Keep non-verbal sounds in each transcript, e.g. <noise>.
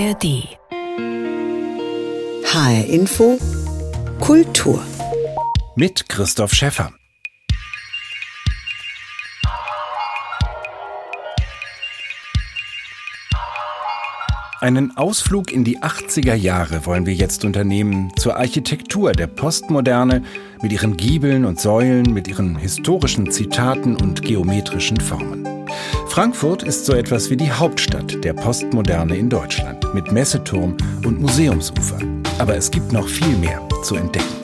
ARD. HR Info Kultur. Mit Christoph Schäffer. Einen Ausflug in die 80er Jahre wollen wir jetzt unternehmen zur Architektur der Postmoderne mit ihren Giebeln und Säulen, mit ihren historischen Zitaten und geometrischen Formen. Frankfurt ist so etwas wie die Hauptstadt der Postmoderne in Deutschland mit Messeturm und Museumsufer. Aber es gibt noch viel mehr zu entdecken.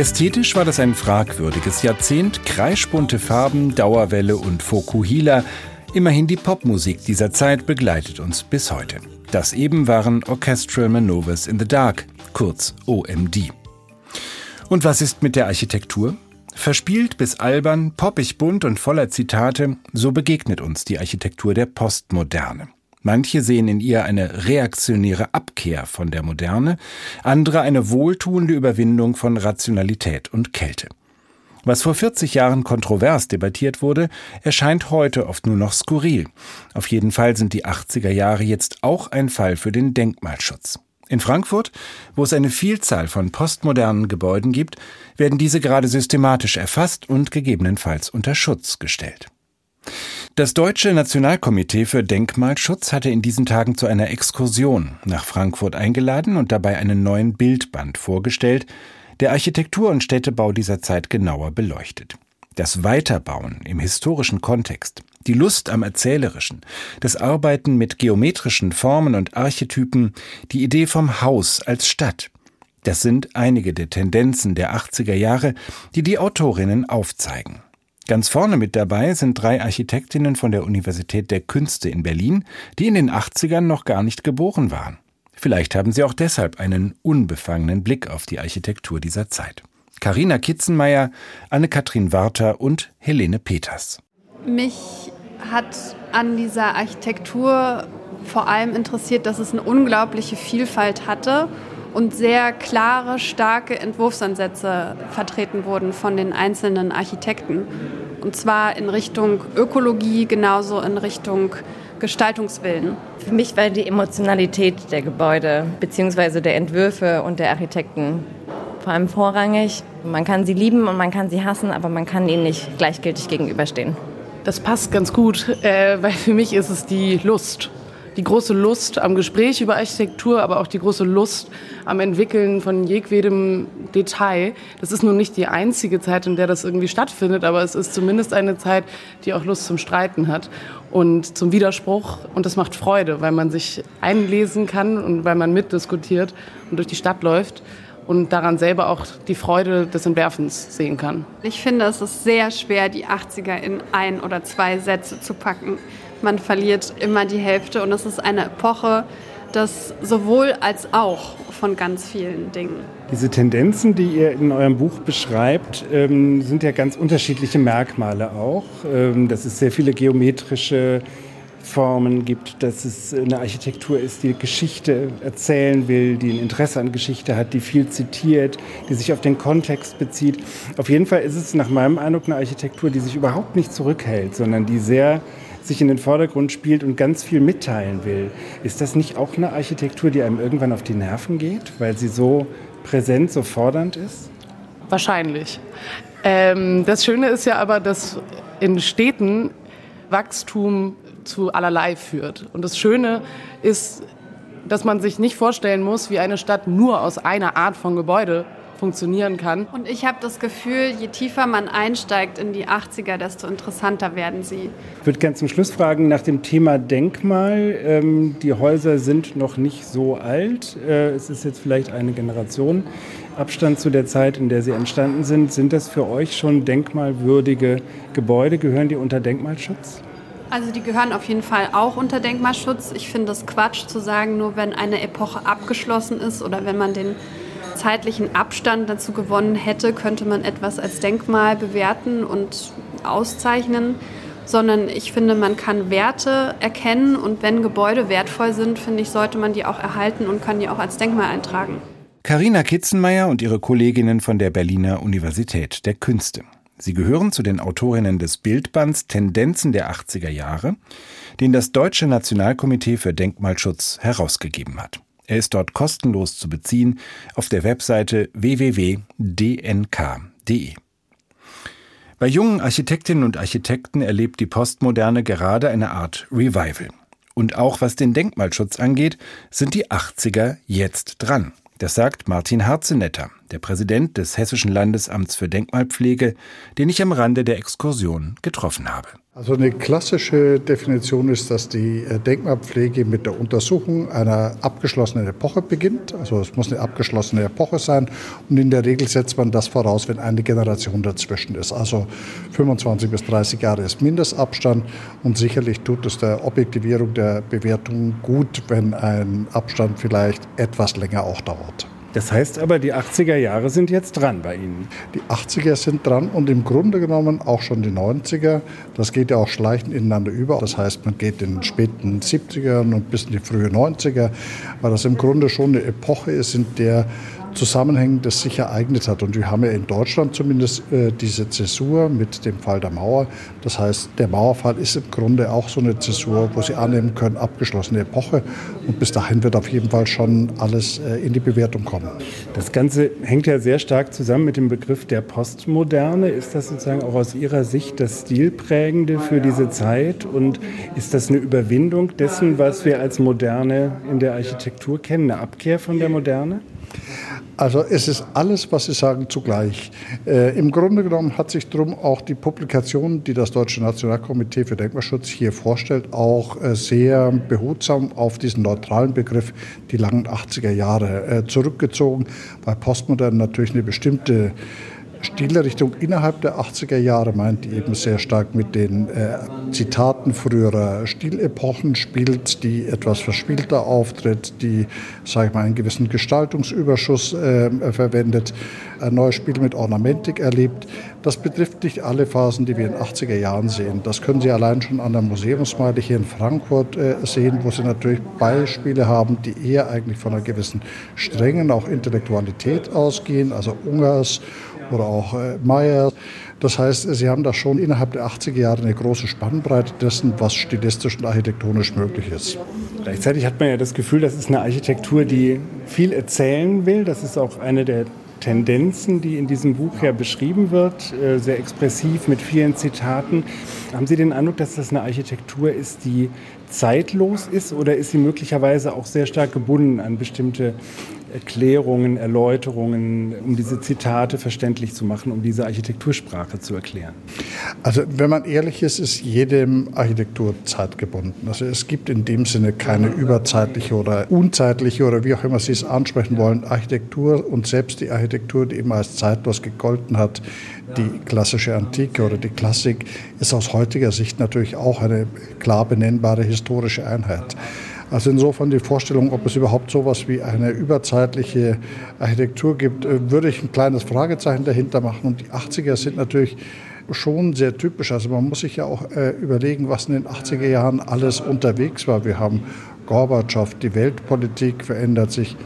Ästhetisch war das ein fragwürdiges Jahrzehnt, kreischbunte Farben, Dauerwelle und Fokuhila. Immerhin die Popmusik dieser Zeit begleitet uns bis heute. Das eben waren Orchestral Manovers in the Dark, kurz OMD. Und was ist mit der Architektur? Verspielt bis albern, poppig bunt und voller Zitate, so begegnet uns die Architektur der Postmoderne. Manche sehen in ihr eine reaktionäre Abkehr von der Moderne, andere eine wohltuende Überwindung von Rationalität und Kälte. Was vor 40 Jahren kontrovers debattiert wurde, erscheint heute oft nur noch skurril. Auf jeden Fall sind die 80er Jahre jetzt auch ein Fall für den Denkmalschutz. In Frankfurt, wo es eine Vielzahl von postmodernen Gebäuden gibt, werden diese gerade systematisch erfasst und gegebenenfalls unter Schutz gestellt. Das Deutsche Nationalkomitee für Denkmalschutz hatte in diesen Tagen zu einer Exkursion nach Frankfurt eingeladen und dabei einen neuen Bildband vorgestellt, der Architektur und Städtebau dieser Zeit genauer beleuchtet. Das Weiterbauen im historischen Kontext, die Lust am Erzählerischen, das Arbeiten mit geometrischen Formen und Archetypen, die Idee vom Haus als Stadt. Das sind einige der Tendenzen der 80er Jahre, die die Autorinnen aufzeigen. Ganz vorne mit dabei sind drei Architektinnen von der Universität der Künste in Berlin, die in den 80ern noch gar nicht geboren waren. Vielleicht haben sie auch deshalb einen unbefangenen Blick auf die Architektur dieser Zeit. Karina Kitzenmeier, Anne-Kathrin Warter und Helene Peters. Mich hat an dieser Architektur vor allem interessiert, dass es eine unglaubliche Vielfalt hatte und sehr klare, starke Entwurfsansätze vertreten wurden von den einzelnen Architekten. Und zwar in Richtung Ökologie, genauso in Richtung Gestaltungswillen. Für mich war die Emotionalität der Gebäude bzw. der Entwürfe und der Architekten vor allem vorrangig. Man kann sie lieben und man kann sie hassen, aber man kann ihnen nicht gleichgültig gegenüberstehen. Das passt ganz gut, äh, weil für mich ist es die Lust die große Lust am Gespräch über Architektur, aber auch die große Lust am Entwickeln von jedwedem Detail. Das ist nun nicht die einzige Zeit, in der das irgendwie stattfindet, aber es ist zumindest eine Zeit, die auch Lust zum Streiten hat und zum Widerspruch. Und das macht Freude, weil man sich einlesen kann und weil man mitdiskutiert und durch die Stadt läuft und daran selber auch die Freude des Entwerfens sehen kann. Ich finde, es ist sehr schwer, die 80er in ein oder zwei Sätze zu packen. Man verliert immer die Hälfte und es ist eine Epoche des sowohl als auch von ganz vielen Dingen. Diese Tendenzen, die ihr in eurem Buch beschreibt, ähm, sind ja ganz unterschiedliche Merkmale auch. Ähm, dass es sehr viele geometrische Formen gibt, dass es eine Architektur ist, die Geschichte erzählen will, die ein Interesse an Geschichte hat, die viel zitiert, die sich auf den Kontext bezieht. Auf jeden Fall ist es nach meinem Eindruck eine Architektur, die sich überhaupt nicht zurückhält, sondern die sehr sich in den Vordergrund spielt und ganz viel mitteilen will. Ist das nicht auch eine Architektur, die einem irgendwann auf die Nerven geht, weil sie so präsent, so fordernd ist? Wahrscheinlich. Ähm, das Schöne ist ja aber, dass in Städten Wachstum zu allerlei führt. Und das Schöne ist, dass man sich nicht vorstellen muss, wie eine Stadt nur aus einer Art von Gebäude funktionieren kann. Und ich habe das Gefühl, je tiefer man einsteigt in die 80er, desto interessanter werden sie. Ich würde gerne zum Schluss fragen nach dem Thema Denkmal. Ähm, die Häuser sind noch nicht so alt. Äh, es ist jetzt vielleicht eine Generation Abstand zu der Zeit, in der sie entstanden sind. Sind das für euch schon denkmalwürdige Gebäude? Gehören die unter Denkmalschutz? Also die gehören auf jeden Fall auch unter Denkmalschutz. Ich finde es Quatsch zu sagen, nur wenn eine Epoche abgeschlossen ist oder wenn man den zeitlichen Abstand dazu gewonnen hätte, könnte man etwas als Denkmal bewerten und auszeichnen. Sondern ich finde, man kann Werte erkennen und wenn Gebäude wertvoll sind, finde ich, sollte man die auch erhalten und kann die auch als Denkmal eintragen. Carina Kitzenmeier und ihre Kolleginnen von der Berliner Universität der Künste. Sie gehören zu den Autorinnen des Bildbands Tendenzen der 80er Jahre, den das Deutsche Nationalkomitee für Denkmalschutz herausgegeben hat. Er ist dort kostenlos zu beziehen auf der Webseite www.dnk.de. Bei jungen Architektinnen und Architekten erlebt die Postmoderne gerade eine Art Revival. Und auch was den Denkmalschutz angeht, sind die 80er jetzt dran. Das sagt Martin Harzenetter, der Präsident des Hessischen Landesamts für Denkmalpflege, den ich am Rande der Exkursion getroffen habe. Also eine klassische Definition ist, dass die äh, Denkmalpflege mit der Untersuchung einer abgeschlossenen Epoche beginnt. Also es muss eine abgeschlossene Epoche sein und in der Regel setzt man das voraus, wenn eine Generation dazwischen ist. Also 25 bis 30 Jahre ist Mindestabstand und sicherlich tut es der Objektivierung der Bewertung gut, wenn ein Abstand vielleicht etwas länger auch dauert. Das heißt aber, die 80er Jahre sind jetzt dran bei Ihnen. Die 80er sind dran und im Grunde genommen auch schon die 90er. Das geht ja auch schleichend ineinander über. Das heißt, man geht in den späten 70ern und bis in die frühe 90er, weil das im Grunde schon eine Epoche ist, in der Zusammenhängen das sich ereignet hat. Und wir haben ja in Deutschland zumindest äh, diese Zäsur mit dem Fall der Mauer. Das heißt, der Mauerfall ist im Grunde auch so eine Zäsur, wo Sie annehmen können, abgeschlossene Epoche. Und bis dahin wird auf jeden Fall schon alles äh, in die Bewertung kommen. Das Ganze hängt ja sehr stark zusammen mit dem Begriff der Postmoderne. Ist das sozusagen auch aus Ihrer Sicht das Stilprägende für diese Zeit? Und ist das eine Überwindung dessen, was wir als Moderne in der Architektur kennen, eine Abkehr von der Moderne? Also es ist alles, was Sie sagen, zugleich. Äh, Im Grunde genommen hat sich darum auch die Publikation, die das Deutsche Nationalkomitee für Denkmalschutz hier vorstellt, auch äh, sehr behutsam auf diesen neutralen Begriff die langen 80er Jahre äh, zurückgezogen, weil Postmodern natürlich eine bestimmte Stilrichtung innerhalb der 80er Jahre meint, die eben sehr stark mit den äh, Zitaten früherer Stilepochen spielt, die etwas verspielter auftritt, die, sage ich mal, einen gewissen Gestaltungsüberschuss äh, verwendet, ein neues Spiel mit Ornamentik erlebt. Das betrifft nicht alle Phasen, die wir in den 80er Jahren sehen. Das können Sie allein schon an der Museumsmeile hier in Frankfurt äh, sehen, wo Sie natürlich Beispiele haben, die eher eigentlich von einer gewissen strengen, auch Intellektualität ausgehen, also Ungers oder auch äh, Meyer. Das heißt, sie haben da schon innerhalb der 80er Jahre eine große Spannbreite dessen, was stilistisch und architektonisch möglich ist. Gleichzeitig hat man ja das Gefühl, das ist eine Architektur, die viel erzählen will. Das ist auch eine der Tendenzen, die in diesem Buch ja beschrieben wird, äh, sehr expressiv mit vielen Zitaten. Haben Sie den Eindruck, dass das eine Architektur ist, die zeitlos ist oder ist sie möglicherweise auch sehr stark gebunden an bestimmte Erklärungen, Erläuterungen, um diese Zitate verständlich zu machen, um diese Architektursprache zu erklären? Also wenn man ehrlich ist, ist jedem Architektur zeitgebunden. Also es gibt in dem Sinne keine überzeitliche oder unzeitliche oder wie auch immer Sie es ansprechen wollen, Architektur und selbst die Architektur, die immer als zeitlos gegolten hat, die klassische Antike oder die Klassik, ist aus heutiger Sicht natürlich auch eine klar benennbare historische Einheit. Also insofern die Vorstellung, ob es überhaupt so etwas wie eine überzeitliche Architektur gibt, äh, würde ich ein kleines Fragezeichen dahinter machen. Und die 80er sind natürlich schon sehr typisch. Also man muss sich ja auch äh, überlegen, was in den 80er Jahren alles unterwegs war. Wir haben Gorbatschow, die Weltpolitik verändert sich.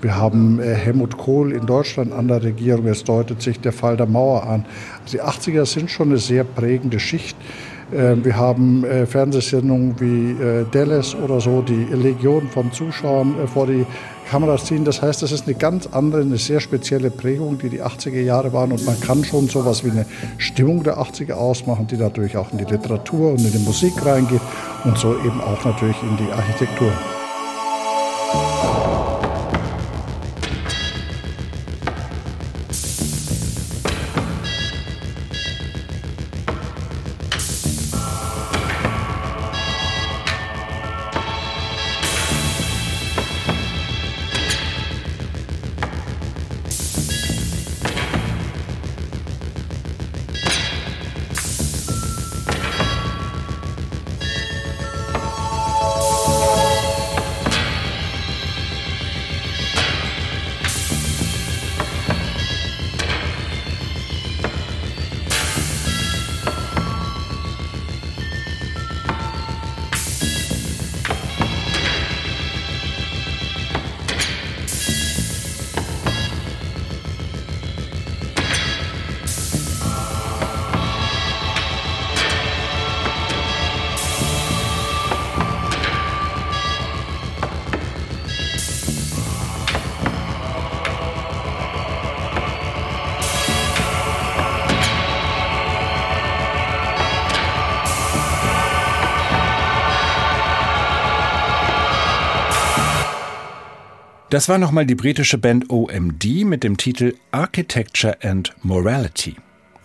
Wir haben äh, Helmut Kohl in Deutschland an der Regierung. Es deutet sich der Fall der Mauer an. Also die 80er sind schon eine sehr prägende Schicht. Ähm, wir haben äh, Fernsehsendungen wie äh, Dallas oder so, die Legion von Zuschauern äh, vor die Kameras ziehen. Das heißt, das ist eine ganz andere, eine sehr spezielle Prägung, die die 80er Jahre waren. Und man kann schon so etwas wie eine Stimmung der 80er ausmachen, die natürlich auch in die Literatur und in die Musik reingeht und so eben auch natürlich in die Architektur. Das war nochmal die britische Band OMD mit dem Titel Architecture and Morality.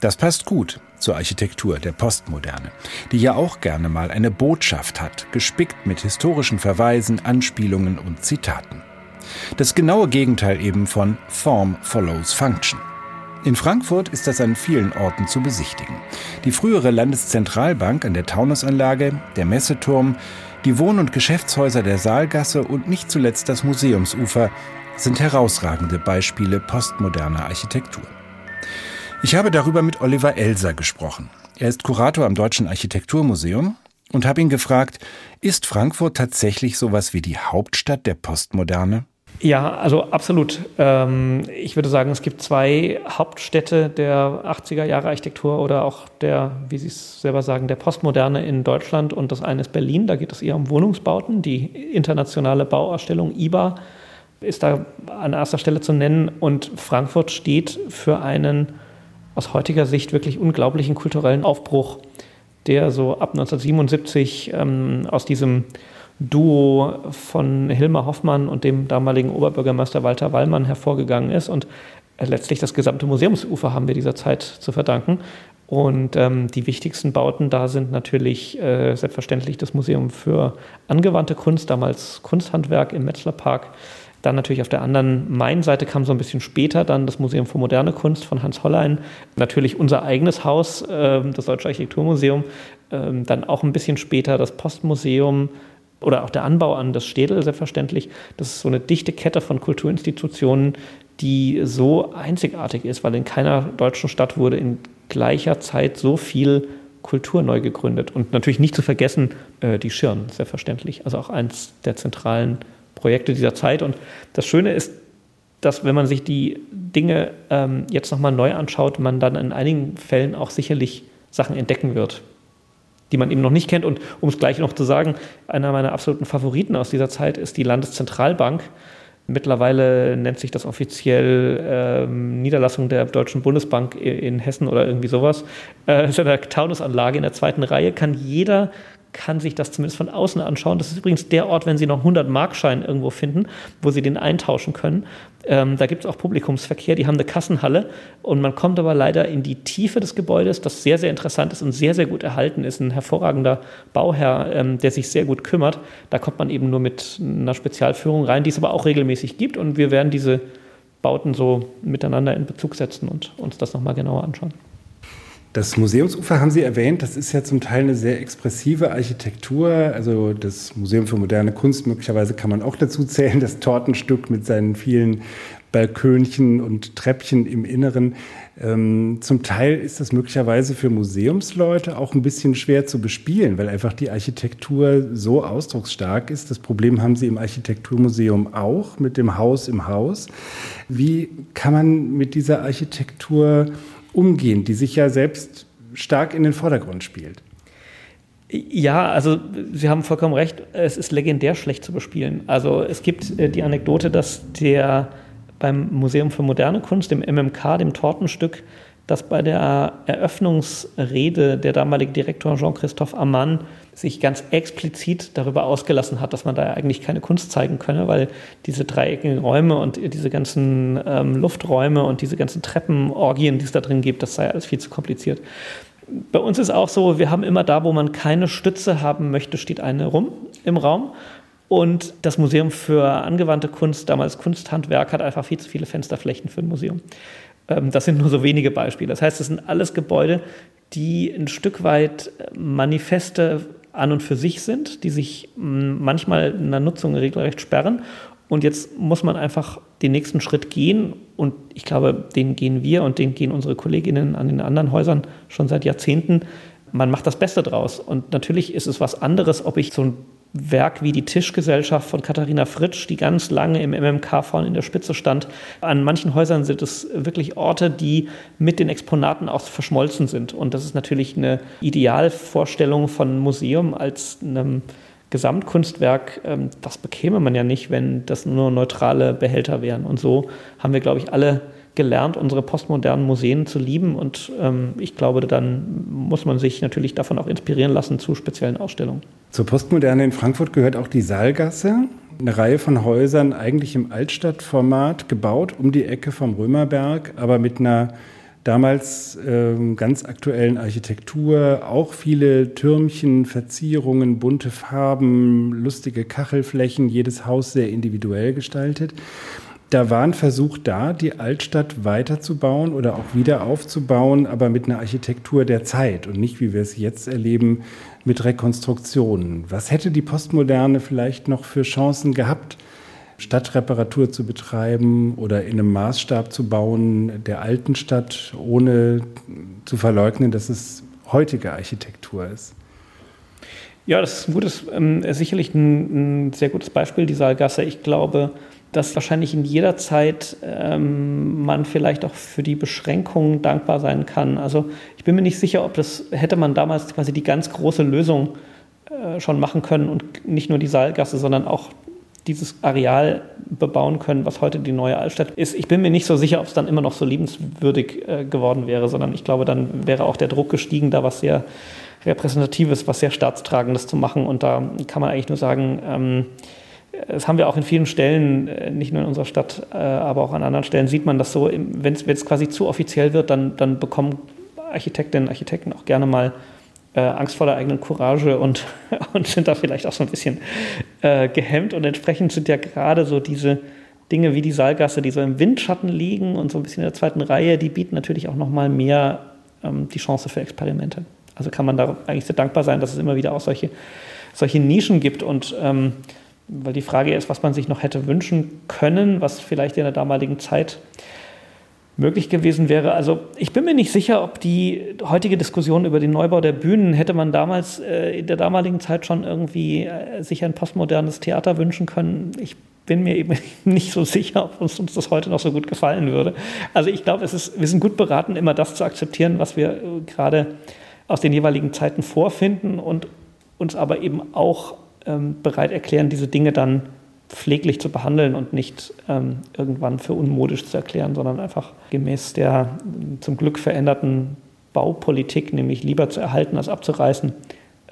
Das passt gut zur Architektur der Postmoderne, die ja auch gerne mal eine Botschaft hat, gespickt mit historischen Verweisen, Anspielungen und Zitaten. Das genaue Gegenteil eben von Form follows Function. In Frankfurt ist das an vielen Orten zu besichtigen. Die frühere Landeszentralbank an der Taunusanlage, der Messeturm, die Wohn- und Geschäftshäuser der Saalgasse und nicht zuletzt das Museumsufer sind herausragende Beispiele postmoderner Architektur. Ich habe darüber mit Oliver Elser gesprochen. Er ist Kurator am Deutschen Architekturmuseum und habe ihn gefragt, ist Frankfurt tatsächlich sowas wie die Hauptstadt der Postmoderne? Ja, also absolut. Ähm, ich würde sagen, es gibt zwei Hauptstädte der 80er Jahre Architektur oder auch der, wie Sie es selber sagen, der Postmoderne in Deutschland. Und das eine ist Berlin, da geht es eher um Wohnungsbauten. Die internationale Bauausstellung IBA ist da an erster Stelle zu nennen. Und Frankfurt steht für einen aus heutiger Sicht wirklich unglaublichen kulturellen Aufbruch, der so ab 1977 ähm, aus diesem Duo von Hilmar Hoffmann und dem damaligen Oberbürgermeister Walter Wallmann hervorgegangen ist. Und äh, letztlich das gesamte Museumsufer haben wir dieser Zeit zu verdanken. Und ähm, die wichtigsten Bauten da sind natürlich äh, selbstverständlich das Museum für angewandte Kunst, damals Kunsthandwerk im Metzlerpark. Dann natürlich auf der anderen Main-Seite kam so ein bisschen später dann das Museum für moderne Kunst von Hans Hollein. Natürlich unser eigenes Haus, äh, das Deutsche Architekturmuseum. Äh, dann auch ein bisschen später das Postmuseum, oder auch der Anbau an das Städel selbstverständlich. Das ist so eine dichte Kette von Kulturinstitutionen, die so einzigartig ist, weil in keiner deutschen Stadt wurde in gleicher Zeit so viel Kultur neu gegründet. Und natürlich nicht zu vergessen äh, die Schirn, selbstverständlich. Also auch eins der zentralen Projekte dieser Zeit. Und das Schöne ist, dass wenn man sich die Dinge ähm, jetzt nochmal neu anschaut, man dann in einigen Fällen auch sicherlich Sachen entdecken wird, die man eben noch nicht kennt. Und um es gleich noch zu sagen, einer meiner absoluten Favoriten aus dieser Zeit ist die Landeszentralbank. Mittlerweile nennt sich das offiziell ähm, Niederlassung der Deutschen Bundesbank in Hessen oder irgendwie sowas. Äh, <laughs> ist eine Taunusanlage in der zweiten Reihe, kann jeder kann sich das zumindest von außen anschauen. Das ist übrigens der Ort, wenn Sie noch 100 Markschein irgendwo finden, wo Sie den eintauschen können. Ähm, da gibt es auch Publikumsverkehr, die haben eine Kassenhalle und man kommt aber leider in die Tiefe des Gebäudes, das sehr, sehr interessant ist und sehr, sehr gut erhalten ist. Ein hervorragender Bauherr, ähm, der sich sehr gut kümmert. Da kommt man eben nur mit einer Spezialführung rein, die es aber auch regelmäßig gibt und wir werden diese Bauten so miteinander in Bezug setzen und uns das nochmal genauer anschauen. Das Museumsufer haben Sie erwähnt, das ist ja zum Teil eine sehr expressive Architektur. Also das Museum für moderne Kunst, möglicherweise kann man auch dazu zählen, das Tortenstück mit seinen vielen Balkönchen und Treppchen im Inneren. Ähm, zum Teil ist das möglicherweise für Museumsleute auch ein bisschen schwer zu bespielen, weil einfach die Architektur so ausdrucksstark ist. Das Problem haben Sie im Architekturmuseum auch mit dem Haus im Haus. Wie kann man mit dieser Architektur umgehen, die sich ja selbst stark in den Vordergrund spielt. Ja, also Sie haben vollkommen recht, es ist legendär schlecht zu bespielen. Also es gibt äh, die Anekdote, dass der beim Museum für moderne Kunst, dem MMK, dem Tortenstück, dass bei der Eröffnungsrede der damalige Direktor Jean-Christophe Ammann sich ganz explizit darüber ausgelassen hat, dass man da eigentlich keine Kunst zeigen könne, weil diese dreieckigen Räume und diese ganzen ähm, Lufträume und diese ganzen Treppenorgien, die es da drin gibt, das sei alles viel zu kompliziert. Bei uns ist auch so, wir haben immer da, wo man keine Stütze haben möchte, steht eine rum im Raum. Und das Museum für angewandte Kunst, damals Kunsthandwerk, hat einfach viel zu viele Fensterflächen für ein Museum. Ähm, das sind nur so wenige Beispiele. Das heißt, es sind alles Gebäude, die ein Stück weit Manifeste an und für sich sind, die sich manchmal in der Nutzung regelrecht sperren. Und jetzt muss man einfach den nächsten Schritt gehen. Und ich glaube, den gehen wir und den gehen unsere Kolleginnen an den anderen Häusern schon seit Jahrzehnten. Man macht das Beste draus. Und natürlich ist es was anderes, ob ich so ein Werk wie die Tischgesellschaft von Katharina Fritsch, die ganz lange im MMK vorne in der Spitze stand. An manchen Häusern sind es wirklich Orte, die mit den Exponaten auch verschmolzen sind. Und das ist natürlich eine Idealvorstellung von Museum als einem Gesamtkunstwerk. Ähm, das bekäme man ja nicht, wenn das nur neutrale Behälter wären. Und so haben wir, glaube ich, alle gelernt, unsere postmodernen Museen zu lieben. Und ähm, ich glaube, dann muss man sich natürlich davon auch inspirieren lassen zu speziellen Ausstellungen. Zur Postmoderne in Frankfurt gehört auch die Saalgasse. eine Reihe von Häusern eigentlich im Altstadtformat gebaut, um die Ecke vom Römerberg, aber mit einer damals ähm, ganz aktuellen Architektur, auch viele Türmchen, Verzierungen, bunte Farben, lustige Kachelflächen, jedes Haus sehr individuell gestaltet. Da war ein Versuch da, die Altstadt weiterzubauen oder auch wieder aufzubauen, aber mit einer Architektur der Zeit und nicht, wie wir es jetzt erleben, mit Rekonstruktionen. Was hätte die Postmoderne vielleicht noch für Chancen gehabt? Stadtreparatur zu betreiben oder in einem Maßstab zu bauen der alten Stadt, ohne zu verleugnen, dass es heutige Architektur ist? Ja, das ist ein gutes, äh, sicherlich ein, ein, sehr gutes Beispiel, die Saalgasse. Ich glaube, dass wahrscheinlich in jeder Zeit ähm, man vielleicht auch für die Beschränkungen dankbar sein kann. Also ich bin mir nicht sicher, ob das hätte man damals quasi die ganz große Lösung äh, schon machen können und nicht nur die Saalgasse, sondern auch dieses Areal bebauen können, was heute die neue Altstadt ist. Ich bin mir nicht so sicher, ob es dann immer noch so liebenswürdig äh, geworden wäre, sondern ich glaube, dann wäre auch der Druck gestiegen, da was sehr Repräsentatives, was sehr Staatstragendes zu machen. Und da kann man eigentlich nur sagen, ähm, das haben wir auch in vielen Stellen, äh, nicht nur in unserer Stadt, äh, aber auch an anderen Stellen sieht man das so, wenn es quasi zu offiziell wird, dann, dann bekommen Architektinnen und Architekten auch gerne mal äh, Angst vor der eigenen Courage und, <laughs> und sind da vielleicht auch so ein bisschen äh, gehemmt. Und entsprechend sind ja gerade so diese Dinge wie die Saalgasse, die so im Windschatten liegen und so ein bisschen in der zweiten Reihe, die bieten natürlich auch nochmal mehr ähm, die Chance für Experimente. Also kann man da eigentlich sehr dankbar sein, dass es immer wieder auch solche, solche Nischen gibt und ähm, weil die Frage ist, was man sich noch hätte wünschen können, was vielleicht in der damaligen Zeit möglich gewesen wäre. Also ich bin mir nicht sicher, ob die heutige Diskussion über den Neubau der Bühnen hätte man damals äh, in der damaligen Zeit schon irgendwie äh, sich ein postmodernes Theater wünschen können. Ich bin mir eben <laughs> nicht so sicher, ob uns, uns das heute noch so gut gefallen würde. Also ich glaube, wir sind gut beraten, immer das zu akzeptieren, was wir äh, gerade aus den jeweiligen Zeiten vorfinden und uns aber eben auch ähm, bereit erklären, diese Dinge dann pfleglich zu behandeln und nicht ähm, irgendwann für unmodisch zu erklären, sondern einfach gemäß der zum Glück veränderten Baupolitik, nämlich lieber zu erhalten als abzureißen,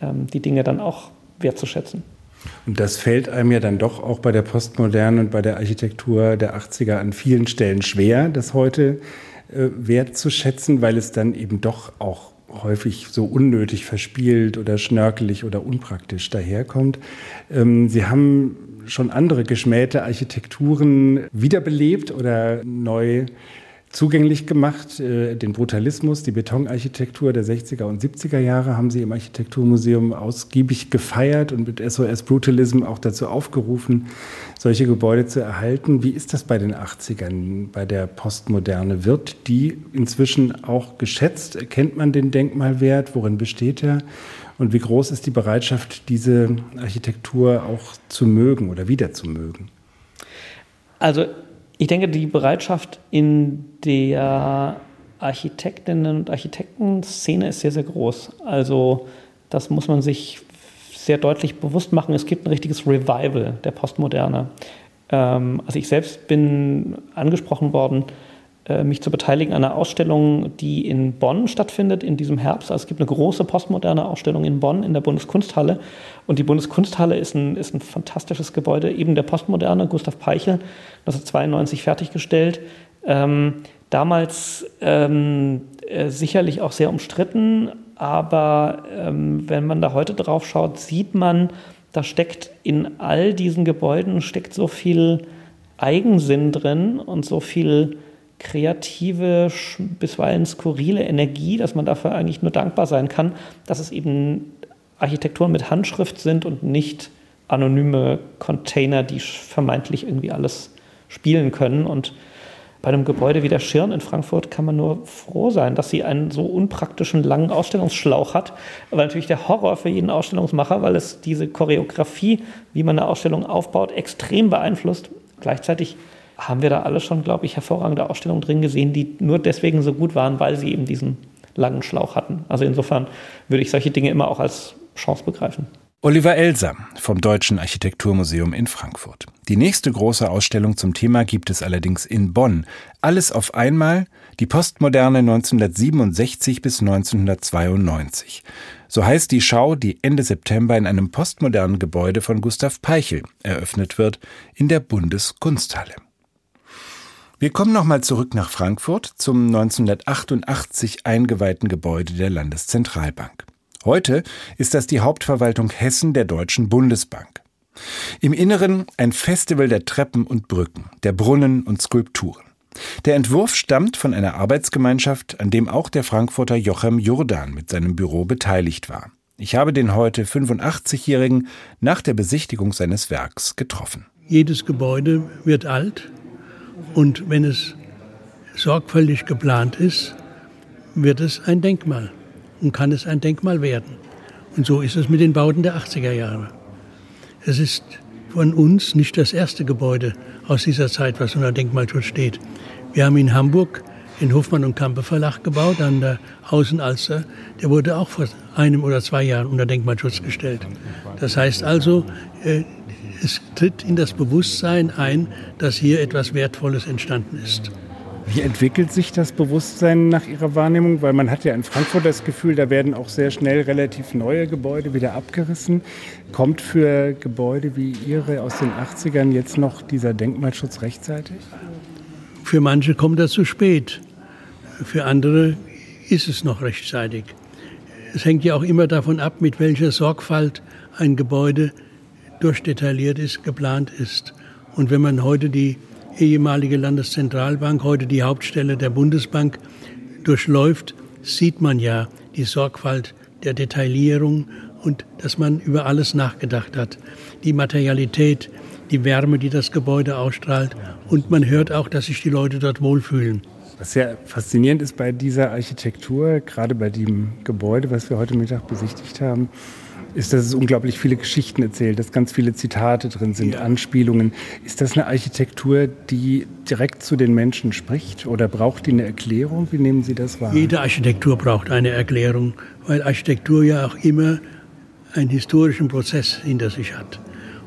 ähm, die Dinge dann auch wertzuschätzen. Und das fällt einem ja dann doch auch bei der Postmoderne und bei der Architektur der 80er an vielen Stellen schwer, das heute äh, wertzuschätzen, weil es dann eben doch auch häufig so unnötig verspielt oder schnörkelig oder unpraktisch daherkommt. Ähm, Sie haben schon andere geschmähte Architekturen wiederbelebt oder neu zugänglich gemacht. Äh, den Brutalismus, die Betonarchitektur der 60er und 70er Jahre haben sie im Architekturmuseum ausgiebig gefeiert und mit SOS Brutalism auch dazu aufgerufen, solche Gebäude zu erhalten. Wie ist das bei den 80ern, bei der Postmoderne? Wird die inzwischen auch geschätzt? Erkennt man den Denkmalwert? Worin besteht er? Und wie groß ist die Bereitschaft, diese Architektur auch zu mögen oder wieder zu mögen? Also ich denke, die Bereitschaft in der Architektinnen- und Architektenszene ist sehr, sehr groß. Also das muss man sich sehr deutlich bewusst machen. Es gibt ein richtiges Revival der Postmoderne. Ähm, also ich selbst bin angesprochen worden, mich zu beteiligen an einer Ausstellung, die in Bonn stattfindet in diesem Herbst. Also es gibt eine große postmoderne Ausstellung in Bonn in der Bundeskunsthalle. Und die Bundeskunsthalle ist ein, ist ein fantastisches Gebäude, eben der Postmoderne, Gustav Peichel, 1992 fertiggestellt. Ähm, damals ähm, äh, sicherlich auch sehr umstritten, aber ähm, wenn man da heute drauf schaut, sieht man, da steckt in all diesen Gebäuden steckt so viel Eigensinn drin und so viel kreative, bisweilen skurrile Energie, dass man dafür eigentlich nur dankbar sein kann, dass es eben Architekturen mit Handschrift sind und nicht anonyme Container, die vermeintlich irgendwie alles spielen können. Und bei einem Gebäude wie der Schirn in Frankfurt kann man nur froh sein, dass sie einen so unpraktischen langen Ausstellungsschlauch hat. Aber natürlich der Horror für jeden Ausstellungsmacher, weil es diese Choreografie, wie man eine Ausstellung aufbaut, extrem beeinflusst. Gleichzeitig haben wir da alle schon, glaube ich, hervorragende Ausstellungen drin gesehen, die nur deswegen so gut waren, weil sie eben diesen langen Schlauch hatten. Also insofern würde ich solche Dinge immer auch als Chance begreifen. Oliver Elser vom Deutschen Architekturmuseum in Frankfurt. Die nächste große Ausstellung zum Thema gibt es allerdings in Bonn. Alles auf einmal, die Postmoderne 1967 bis 1992. So heißt die Schau, die Ende September in einem postmodernen Gebäude von Gustav Peichel eröffnet wird, in der Bundeskunsthalle. Wir kommen nochmal zurück nach Frankfurt zum 1988 eingeweihten Gebäude der Landeszentralbank. Heute ist das die Hauptverwaltung Hessen der Deutschen Bundesbank. Im Inneren ein Festival der Treppen und Brücken, der Brunnen und Skulpturen. Der Entwurf stammt von einer Arbeitsgemeinschaft, an dem auch der Frankfurter Jochem Jordan mit seinem Büro beteiligt war. Ich habe den heute 85-Jährigen nach der Besichtigung seines Werks getroffen. Jedes Gebäude wird alt und wenn es sorgfältig geplant ist, wird es ein Denkmal und kann es ein Denkmal werden. Und so ist es mit den Bauten der 80er Jahre. Es ist von uns nicht das erste Gebäude aus dieser Zeit, was unter Denkmalschutz steht. Wir haben in Hamburg den Hofmann und Kampe Verlag gebaut an der Außenalster. Der wurde auch vor einem oder zwei Jahren unter Denkmalschutz gestellt. Das heißt also, äh, es tritt in das Bewusstsein ein, dass hier etwas Wertvolles entstanden ist. Wie entwickelt sich das Bewusstsein nach Ihrer Wahrnehmung? Weil man hat ja in Frankfurt das Gefühl, da werden auch sehr schnell relativ neue Gebäude wieder abgerissen. Kommt für Gebäude wie Ihre aus den 80ern jetzt noch dieser Denkmalschutz rechtzeitig? Für manche kommt das zu spät. Für andere ist es noch rechtzeitig. Es hängt ja auch immer davon ab, mit welcher Sorgfalt ein Gebäude durchdetailliert ist, geplant ist. Und wenn man heute die ehemalige Landeszentralbank, heute die Hauptstelle der Bundesbank, durchläuft, sieht man ja die Sorgfalt der Detaillierung und dass man über alles nachgedacht hat. Die Materialität, die Wärme, die das Gebäude ausstrahlt und man hört auch, dass sich die Leute dort wohlfühlen. Was sehr faszinierend ist bei dieser Architektur, gerade bei dem Gebäude, was wir heute Mittag besichtigt haben, ist, dass es unglaublich viele Geschichten erzählt, dass ganz viele Zitate drin sind, ja. Anspielungen. Ist das eine Architektur, die direkt zu den Menschen spricht oder braucht die eine Erklärung? Wie nehmen Sie das wahr? Jede Architektur braucht eine Erklärung, weil Architektur ja auch immer einen historischen Prozess hinter sich hat.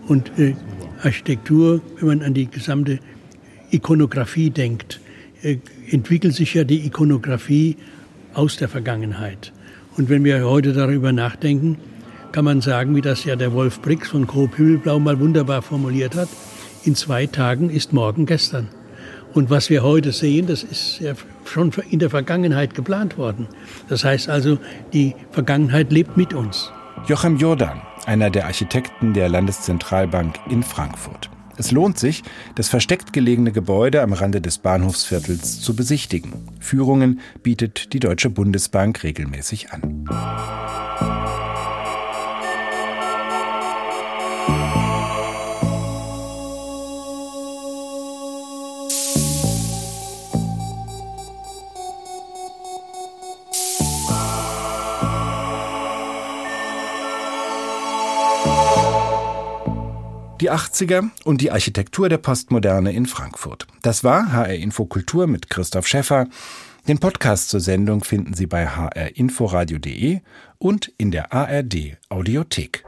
Und äh, Architektur, wenn man an die gesamte Ikonografie denkt, äh, entwickelt sich ja die Ikonografie aus der Vergangenheit. Und wenn wir heute darüber nachdenken, kann man sagen, wie das ja der Wolf Brix von Grob Himmelblau mal wunderbar formuliert hat, in zwei Tagen ist morgen gestern. Und was wir heute sehen, das ist ja schon in der Vergangenheit geplant worden. Das heißt also, die Vergangenheit lebt mit uns. Joachim Jordan, einer der Architekten der Landeszentralbank in Frankfurt. Es lohnt sich, das versteckt gelegene Gebäude am Rande des Bahnhofsviertels zu besichtigen. Führungen bietet die Deutsche Bundesbank regelmäßig an. Die 80er und die Architektur der Postmoderne in Frankfurt. Das war HR Info Kultur mit Christoph Schäffer. Den Podcast zur Sendung finden Sie bei hrinforadio.de und in der ARD Audiothek.